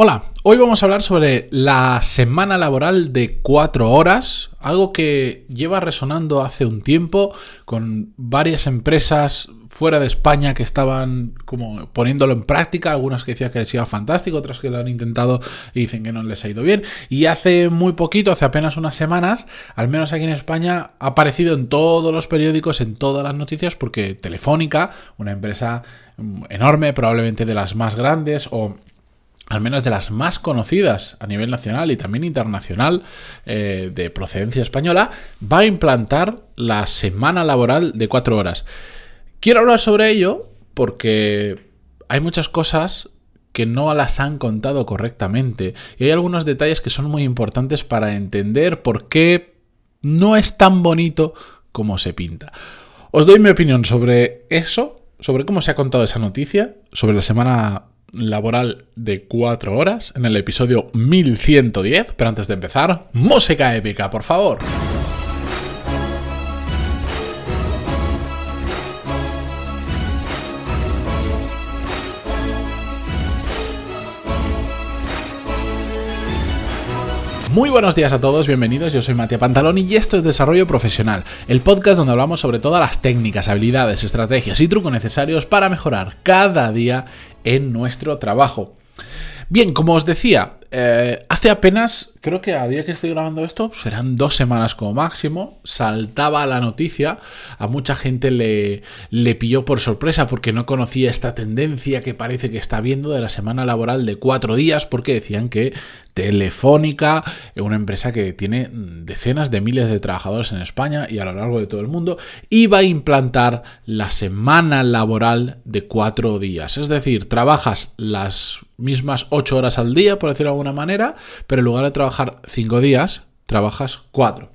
Hola, hoy vamos a hablar sobre la semana laboral de cuatro horas, algo que lleva resonando hace un tiempo con varias empresas fuera de España que estaban como poniéndolo en práctica, algunas que decían que les iba fantástico, otras que lo han intentado y dicen que no les ha ido bien. Y hace muy poquito, hace apenas unas semanas, al menos aquí en España, ha aparecido en todos los periódicos, en todas las noticias, porque Telefónica, una empresa enorme, probablemente de las más grandes o al menos de las más conocidas a nivel nacional y también internacional eh, de procedencia española, va a implantar la semana laboral de cuatro horas. Quiero hablar sobre ello porque hay muchas cosas que no las han contado correctamente y hay algunos detalles que son muy importantes para entender por qué no es tan bonito como se pinta. Os doy mi opinión sobre eso, sobre cómo se ha contado esa noticia, sobre la semana laboral de 4 horas en el episodio 1110. Pero antes de empezar, música épica, por favor. Muy buenos días a todos, bienvenidos, yo soy Matías Pantaloni y esto es Desarrollo Profesional, el podcast donde hablamos sobre todas las técnicas, habilidades, estrategias y trucos necesarios para mejorar cada día en nuestro trabajo. Bien, como os decía, eh, hace apenas, creo que a día que estoy grabando esto, serán dos semanas como máximo, saltaba la noticia, a mucha gente le, le pilló por sorpresa porque no conocía esta tendencia que parece que está viendo de la semana laboral de cuatro días, porque decían que Telefónica, una empresa que tiene decenas de miles de trabajadores en España y a lo largo de todo el mundo, iba a implantar la semana laboral de cuatro días. Es decir, trabajas las mismas ocho horas al día, por decirlo de alguna manera, pero en lugar de trabajar cinco días, trabajas cuatro.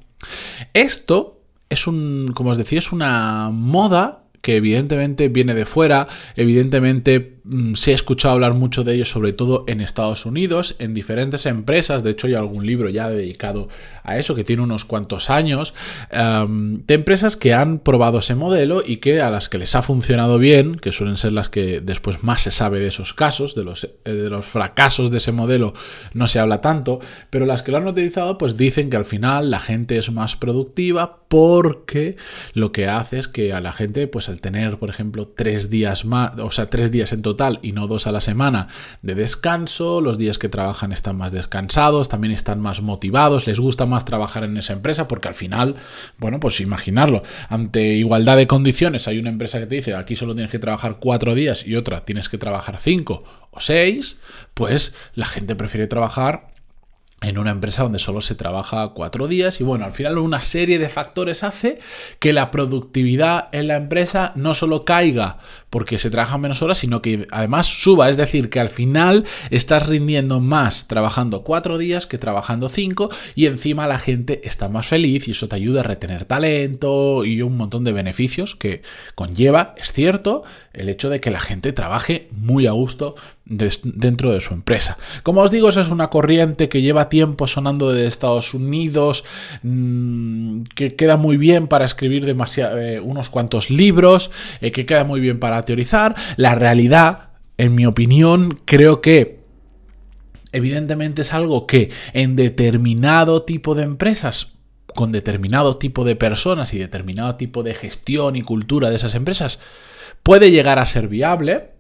Esto es un, como os decía, es una moda que evidentemente viene de fuera, evidentemente Mm, se ha escuchado hablar mucho de ello, sobre todo en Estados Unidos, en diferentes empresas. De hecho, hay algún libro ya dedicado a eso, que tiene unos cuantos años, em, de empresas que han probado ese modelo y que a las que les ha funcionado bien, que suelen ser las que después más se sabe de esos casos, de los, eh, de los fracasos de ese modelo, no se habla tanto, pero las que lo han utilizado, pues dicen que al final la gente es más productiva porque lo que hace es que a la gente, pues al tener, por ejemplo, tres días más, o sea, tres días en total, y no dos a la semana de descanso, los días que trabajan están más descansados, también están más motivados, les gusta más trabajar en esa empresa porque al final, bueno, pues imaginarlo, ante igualdad de condiciones hay una empresa que te dice aquí solo tienes que trabajar cuatro días y otra tienes que trabajar cinco o seis, pues la gente prefiere trabajar en una empresa donde solo se trabaja cuatro días y bueno, al final una serie de factores hace que la productividad en la empresa no solo caiga porque se trabajan menos horas, sino que además suba, es decir, que al final estás rindiendo más trabajando cuatro días que trabajando cinco y encima la gente está más feliz y eso te ayuda a retener talento y un montón de beneficios que conlleva, es cierto, el hecho de que la gente trabaje muy a gusto dentro de su empresa. Como os digo, esa es una corriente que lleva tiempo sonando de Estados Unidos, mm, que queda muy bien para escribir eh, unos cuantos libros, eh, que queda muy bien para teorizar. La realidad, en mi opinión, creo que evidentemente es algo que en determinado tipo de empresas con determinado tipo de personas y determinado tipo de gestión y cultura de esas empresas puede llegar a ser viable,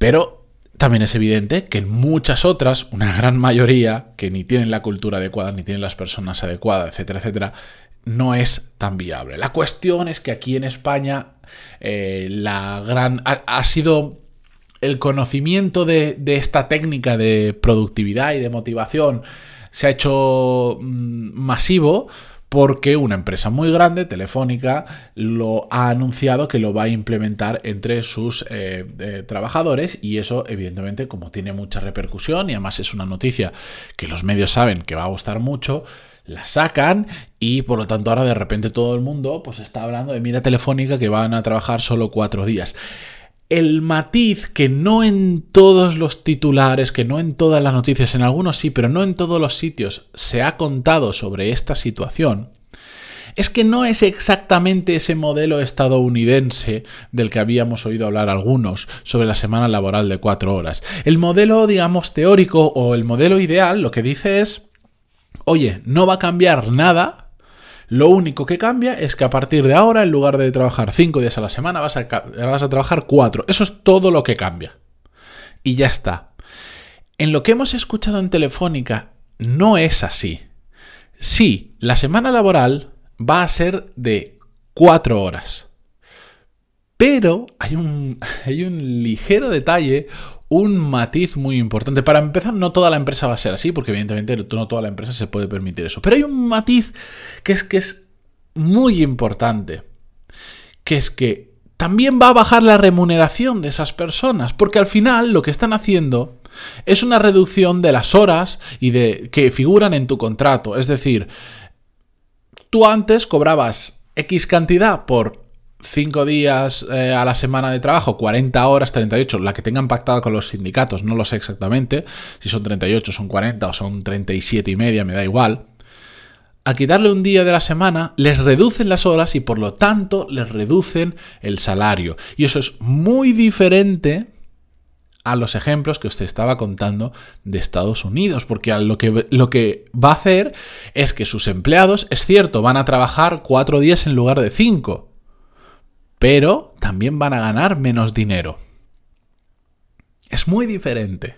pero también es evidente que en muchas otras, una gran mayoría, que ni tienen la cultura adecuada, ni tienen las personas adecuadas, etcétera, etcétera, no es tan viable. La cuestión es que aquí en España eh, la gran ha, sido el conocimiento de, de, esta técnica de productividad y de motivación se ha hecho mm, masivo porque una empresa muy grande, Telefónica, lo ha anunciado que lo va a implementar entre sus eh, eh, trabajadores y eso evidentemente como tiene mucha repercusión y además es una noticia que los medios saben que va a gustar mucho, la sacan y por lo tanto ahora de repente todo el mundo pues está hablando de mira Telefónica que van a trabajar solo cuatro días el matiz que no en todos los titulares, que no en todas las noticias, en algunos sí, pero no en todos los sitios se ha contado sobre esta situación, es que no es exactamente ese modelo estadounidense del que habíamos oído hablar algunos sobre la semana laboral de cuatro horas. El modelo, digamos, teórico o el modelo ideal lo que dice es, oye, no va a cambiar nada, lo único que cambia es que a partir de ahora, en lugar de trabajar cinco días a la semana, vas a, trabajar cuatro. Eso es todo lo que cambia. Y ya está. En lo que hemos escuchado en Telefónica, no es así. Sí, la semana laboral va a ser de cuatro horas. Pero hay un, hay un ligero detalle, un matiz muy importante. Para empezar, no toda la empresa va a ser así, porque evidentemente no toda la empresa se puede permitir eso. Pero hay un matiz que es que es muy importante, que es que también va a bajar la remuneración de esas personas, porque al final lo que están haciendo es una reducción de las horas y de que figuran en tu contrato. Es decir, tú antes cobrabas X cantidad por 5 días eh, a la semana de trabajo, 40 horas, 38, la que tengan pactada con los sindicatos, no lo sé exactamente, si son 38, son 40 o son 37 y media, me da igual. Al quitarle un día de la semana, les reducen las horas y por lo tanto les reducen el salario. Y eso es muy diferente a los ejemplos que usted estaba contando de Estados Unidos, porque lo que, lo que va a hacer es que sus empleados, es cierto, van a trabajar cuatro días en lugar de cinco, pero también van a ganar menos dinero. Es muy diferente.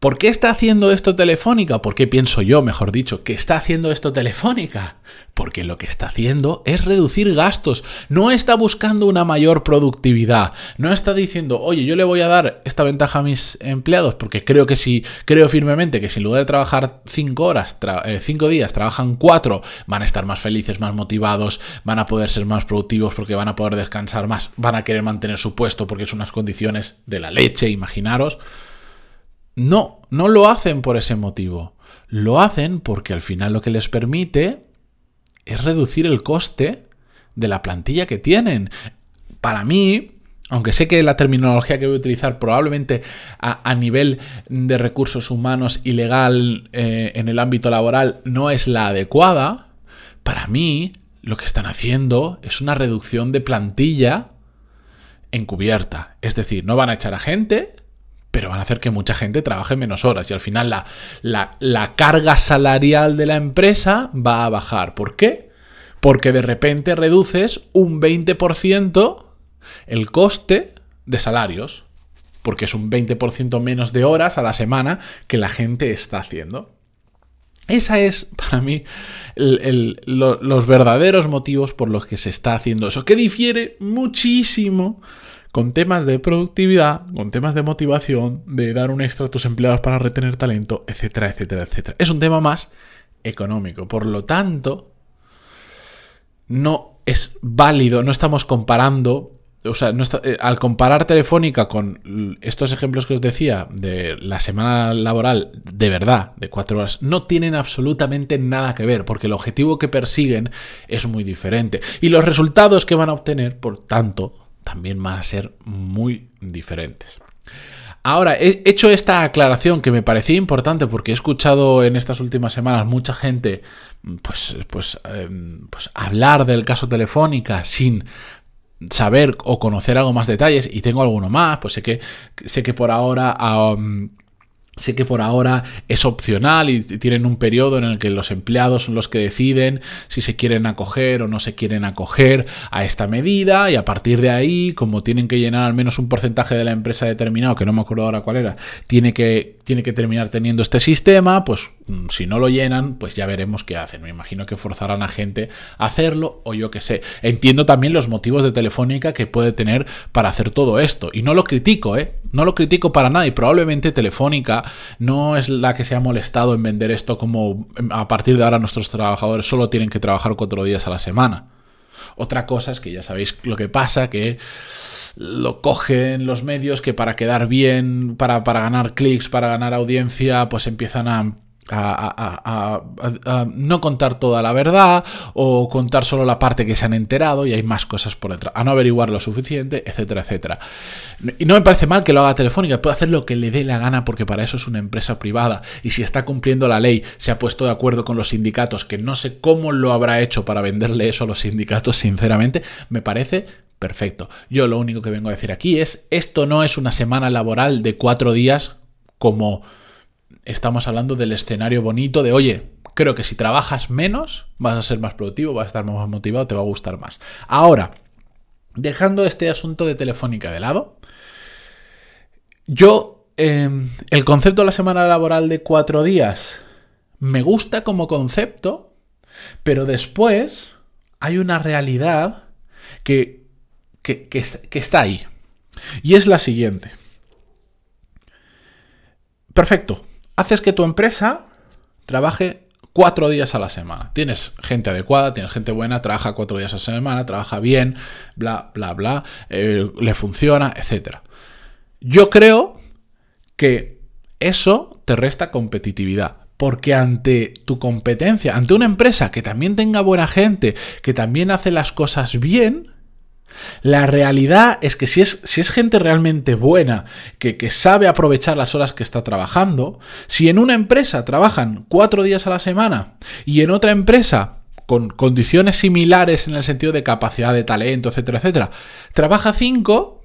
¿Por qué está haciendo esto Telefónica? ¿Por qué pienso yo, mejor dicho, que está haciendo esto Telefónica? Porque lo que está haciendo es reducir gastos. No está buscando una mayor productividad. No está diciendo, oye, yo le voy a dar esta ventaja a mis empleados porque creo que si, creo firmemente que si en lugar de trabajar cinco horas, eh, cinco días, trabajan cuatro, van a estar más felices, más motivados, van a poder ser más productivos porque van a poder descansar más, van a querer mantener su puesto porque es unas condiciones de la leche, imaginaros. No, no lo hacen por ese motivo. Lo hacen porque al final lo que les permite es reducir el coste de la plantilla que tienen. Para mí, aunque sé que la terminología que voy a utilizar probablemente a, nivel de recursos humanos y legal eh, en el ámbito laboral no es la adecuada, para mí lo que están haciendo es una reducción de plantilla encubierta. Es decir, no van a echar a gente, pero van a hacer que mucha gente trabaje menos horas y al final la, la, carga salarial de la empresa va a bajar. ¿Por qué? Porque de repente reduces un 20% el coste de salarios, porque es un 20% menos de horas a la semana que la gente está haciendo. Esa es, para mí, los verdaderos motivos por los que se está haciendo eso, que difiere muchísimo con temas de productividad, con temas de motivación, de dar un extra a tus empleados para retener talento, etcétera, etcétera, etcétera. Es un tema más económico. Por lo tanto, no es válido, no estamos comparando o sea, eh, al comparar Telefónica con estos ejemplos que os decía de la semana laboral de verdad, de cuatro horas, no tienen absolutamente nada que ver, porque el objetivo que persiguen es muy diferente. Y los resultados que van a obtener, por tanto, también van a ser muy diferentes. Ahora, he hecho esta aclaración que me parecía importante porque he escuchado en estas últimas semanas mucha gente pues, pues, em, pues hablar del caso Telefónica sin saber o conocer algo más detalles y tengo alguno más, pues sé que, sé que por ahora... Sé que por ahora es opcional y tienen un periodo en el que los empleados son los que deciden si se quieren acoger o no se quieren acoger a esta medida y a partir de ahí, como tienen que llenar al menos un porcentaje de la empresa determinado, que no me acuerdo ahora cuál era, tiene que, tiene que terminar teniendo este sistema, pues mm, si no lo llenan, pues ya veremos qué hacen. Me imagino que forzarán a gente a hacerlo o yo qué sé. Entiendo también los motivos de Telefónica que puede tener para hacer todo esto y no lo critico, ¿eh? No lo critico para nada y probablemente Telefónica no es la que se ha molestado en vender esto como a partir de ahora nuestros trabajadores solo tienen que trabajar cuatro días a la semana. Otra cosa es que ya sabéis lo que pasa, que lo cogen los medios que para quedar bien, para, para ganar clics, para ganar audiencia, pues empiezan a a, no contar toda la verdad o contar solo la parte que se han enterado y hay más cosas por detrás, a no averiguar lo suficiente, etcétera, etcétera. Y no me parece mal que lo haga Telefónica, puede hacer lo que le dé la gana porque para eso es una empresa privada y si está cumpliendo la ley, se ha puesto de acuerdo con los sindicatos, que no sé cómo lo habrá hecho para venderle eso a los sindicatos, sinceramente, me parece perfecto. Yo lo único que vengo a decir aquí es, esto no es una semana laboral de cuatro días como estamos hablando del escenario bonito de, oye, creo que si trabajas menos, vas a ser más productivo, vas a estar más motivado, te va a gustar más. Ahora, dejando este asunto de Telefónica de lado, yo, em, el concepto de la semana laboral de cuatro días, me gusta como concepto, pero después hay una realidad que, que, que está ahí. Y es la siguiente. Perfecto, haces que tu empresa trabaje cuatro días a la semana. Tienes gente adecuada, tienes gente buena, trabaja cuatro días a la semana, trabaja bien, bla, bla, bla, eh, le funciona, etc. Yo creo que eso te resta competitividad. Porque ante tu competencia, ante una empresa que también tenga buena gente, que también hace las cosas bien, la realidad es que si es, si es gente realmente buena, que, que, sabe aprovechar las horas que está trabajando, si en una empresa trabajan cuatro días a la semana y en otra empresa con condiciones similares en el sentido de capacidad de talento, etcétera, etcétera, trabaja cinco,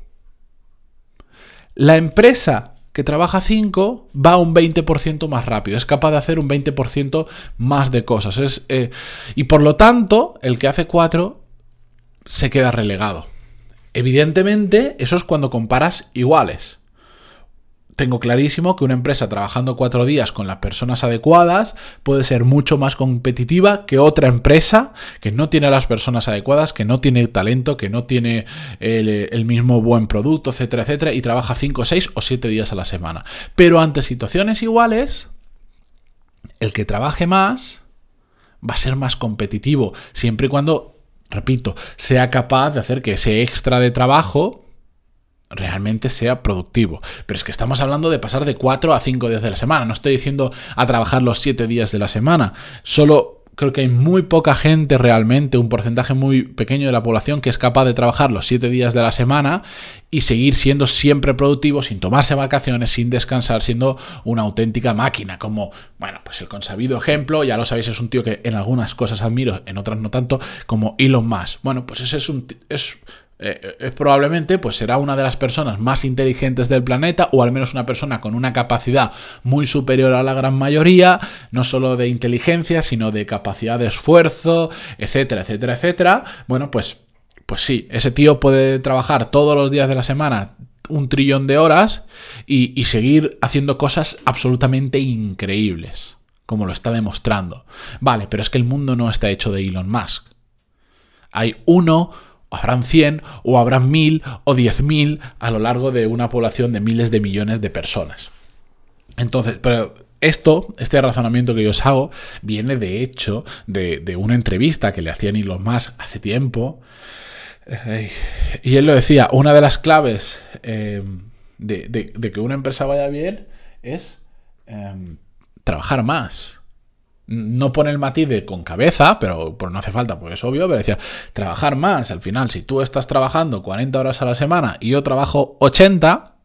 la empresa que trabaja 5 va un 20% más rápido, es capaz de hacer un 20% más de cosas. Es, eh, y por lo tanto, el que hace 4 se queda relegado. Evidentemente, eso es cuando comparas iguales. Tengo clarísimo que una empresa trabajando cuatro días con las personas adecuadas puede ser mucho más competitiva que otra empresa que no tiene las personas adecuadas, que no tiene talento, que no tiene el, mismo buen producto, etcétera, etcétera, y trabaja cinco, seis o siete días a la semana. Pero ante situaciones iguales, el que trabaje más va a ser más competitivo, siempre y cuando repito, sea capaz de hacer que ese extra de trabajo realmente sea productivo. Pero es que estamos hablando de pasar de 4 a 5 días de la semana. No estoy diciendo a trabajar los 7 días de la semana. Solo creo que hay muy poca gente realmente, un porcentaje muy pequeño de la población que es capaz de trabajar los 7 días de la semana y seguir siendo siempre productivo sin tomarse vacaciones, sin descansar, siendo una auténtica máquina, como, bueno, pues el consabido ejemplo, ya lo sabéis, es un tío que en algunas cosas admiro, en otras no tanto, como Elon Musk. Bueno, pues ese es un... Es, eh, es probablemente pues será una de las personas más inteligentes del planeta o al menos una persona con una capacidad muy superior a la gran mayoría, no solo de inteligencia, sino de capacidad de esfuerzo, etcétera, etcétera, etcétera. Bueno, pues pues sí, ese tío puede trabajar todos los días de la semana un trillón de horas y, seguir haciendo cosas absolutamente increíbles, como lo está demostrando. Vale, pero es que el mundo no está hecho de Elon Musk. Hay uno, habrán 100, o habrán mil, o diez mil a lo largo de una población de miles de millones de personas. Entonces, pero esto, este razonamiento que yo os hago, viene de hecho de, de una entrevista que le hacían Elon Musk hace tiempo, y él lo decía, una de las claves eh, de, que una empresa vaya bien es em, trabajar más. No pone el matiz de con cabeza, pero no hace falta, porque es obvio, pero decía, trabajar más. Al final, si tú estás trabajando 40 horas a la semana y yo trabajo 80,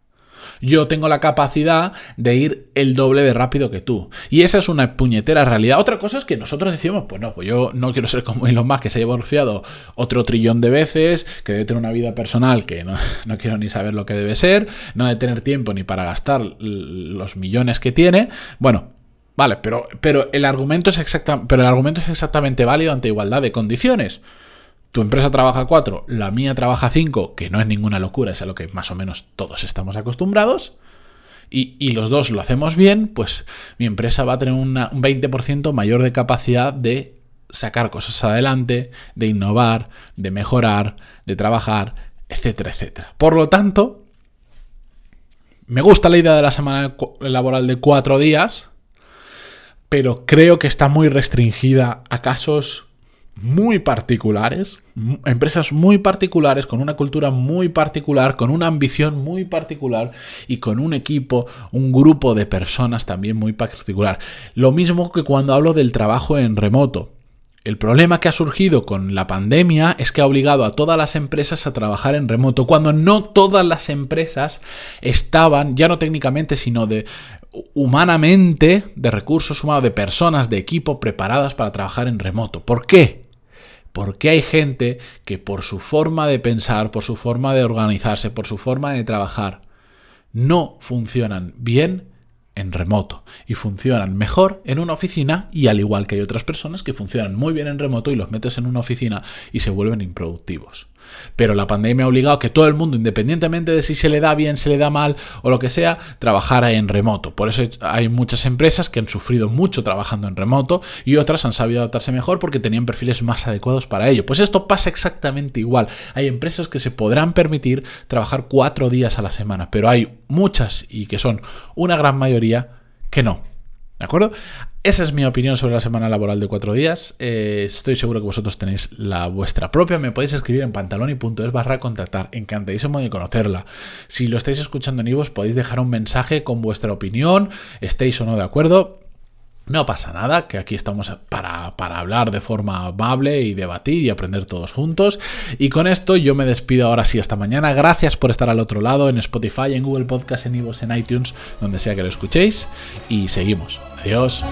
yo tengo la capacidad de ir el doble de rápido que tú. Y esa es una puñetera realidad. Otra cosa es que nosotros decimos, pues no, pues yo no quiero ser como Elon Musk, que se ha divorciado otro trillón de veces, que debe tener una vida personal que no, no quiero ni saber lo que debe ser, no debe tener tiempo ni para gastar los millones que tiene. Bueno, Vale, pero, el argumento es exactamente válido ante igualdad de condiciones tu empresa trabaja 4, la mía trabaja 5, que no es ninguna locura, es a lo que más o menos todos estamos acostumbrados, y, los dos lo hacemos bien, pues mi empresa va a tener un 20% mayor de capacidad de sacar cosas adelante, de innovar, de mejorar, de trabajar, etcétera, etcétera. Por lo tanto, me gusta la idea de la semana laboral de cuatro días, pero creo que está muy restringida a casos muy particulares, empresas muy particulares, con una cultura muy particular, con una ambición muy particular y con un equipo, un grupo de personas también muy particular. Lo mismo que cuando hablo del trabajo en remoto. El problema que ha surgido con la pandemia es que ha obligado a todas las empresas a trabajar en remoto, cuando no todas las empresas estaban, ya no técnicamente, sino de humanamente, de recursos humanos, de personas, de equipo preparadas para trabajar en remoto. ¿Por qué? Porque hay gente que por su forma de pensar, por su forma de organizarse, por su forma de trabajar, no funcionan bien en remoto y funcionan mejor en una oficina y al igual que hay otras personas que funcionan muy bien en remoto y los metes en una oficina y se vuelven improductivos. Pero la pandemia ha obligado a que todo el mundo, independientemente de si se le da bien, se le da mal o lo que sea, trabajara en remoto. Por eso hay muchas empresas que han sufrido mucho trabajando en remoto y otras han sabido adaptarse mejor porque tenían perfiles más adecuados para ello. Pues esto pasa exactamente igual. Hay empresas que se podrán permitir trabajar cuatro días a la semana, pero hay muchas y que son una gran mayoría que no. ¿De acuerdo? Esa es mi opinión sobre la semana laboral de cuatro días. Eh, estoy seguro que vosotros tenéis la vuestra propia. Me podéis escribir en pantaloni.es barra contactar. Encantadísimo de conocerla. Si lo estáis escuchando en Ivos, podéis dejar un mensaje con vuestra opinión, estéis o no de acuerdo. No pasa nada, que aquí estamos para, para, hablar de forma amable y debatir y aprender todos juntos. Y con esto yo me despido ahora sí hasta mañana. Gracias por estar al otro lado en Spotify, en Google Podcast, en Ivos, en iTunes, donde sea que lo escuchéis. Y seguimos. Adiós.